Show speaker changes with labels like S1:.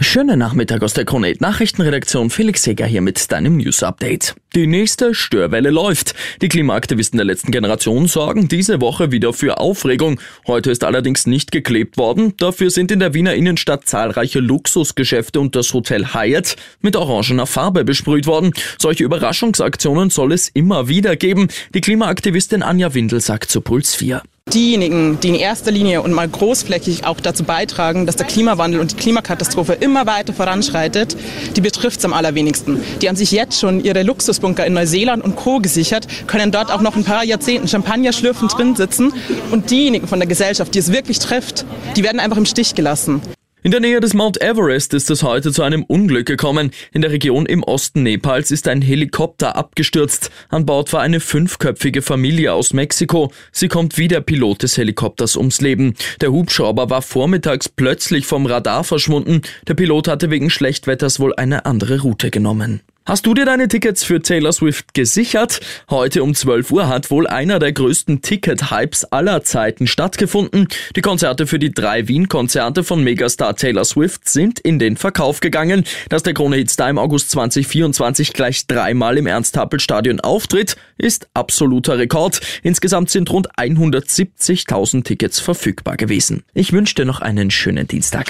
S1: Schönen Nachmittag aus der Kronet Nachrichtenredaktion. Felix Seger hier mit deinem News Update. Die nächste Störwelle läuft. Die Klimaaktivisten der letzten Generation sorgen diese Woche wieder für Aufregung. Heute ist allerdings nicht geklebt worden. Dafür sind in der Wiener Innenstadt zahlreiche Luxusgeschäfte und das Hotel Hyatt mit orangener Farbe besprüht worden. Solche Überraschungsaktionen soll es immer wieder geben. Die Klimaaktivistin Anja Windel sagt zu Puls 4
S2: diejenigen, die in erster Linie und mal großflächig auch dazu beitragen, dass der Klimawandel und die Klimakatastrophe immer weiter voranschreitet, die betrifft es am allerwenigsten. Die haben sich jetzt schon ihre Luxusbunker in Neuseeland und Co. gesichert, können dort auch noch ein paar Jahrzehnten Champagner schlürfen drin sitzen. Und diejenigen von der Gesellschaft, die es wirklich trifft, die werden einfach im Stich gelassen.
S1: In der Nähe des Mount Everest ist es heute zu einem Unglück gekommen. In der Region im Osten Nepals ist ein Helikopter abgestürzt. An Bord war eine fünfköpfige Familie aus Mexiko. Sie kommt wie der Pilot des Helikopters ums Leben. Der Hubschrauber war vormittags plötzlich vom Radar verschwunden. Der Pilot hatte wegen Schlechtwetters wohl eine andere Route genommen. Hast du dir deine Tickets für Taylor Swift gesichert? Heute um 12 Uhr hat wohl einer der größten Ticket-Hypes aller Zeiten stattgefunden. Die Konzerte für die drei Wien-Konzerte von Megastar Taylor Swift sind in den Verkauf gegangen. Dass der Krone Hitstar im August 2024 gleich dreimal im Ernst-Happel-Stadion auftritt, ist absoluter Rekord. Insgesamt sind rund 170.000 Tickets verfügbar gewesen. Ich wünsche dir noch einen schönen Dienstag.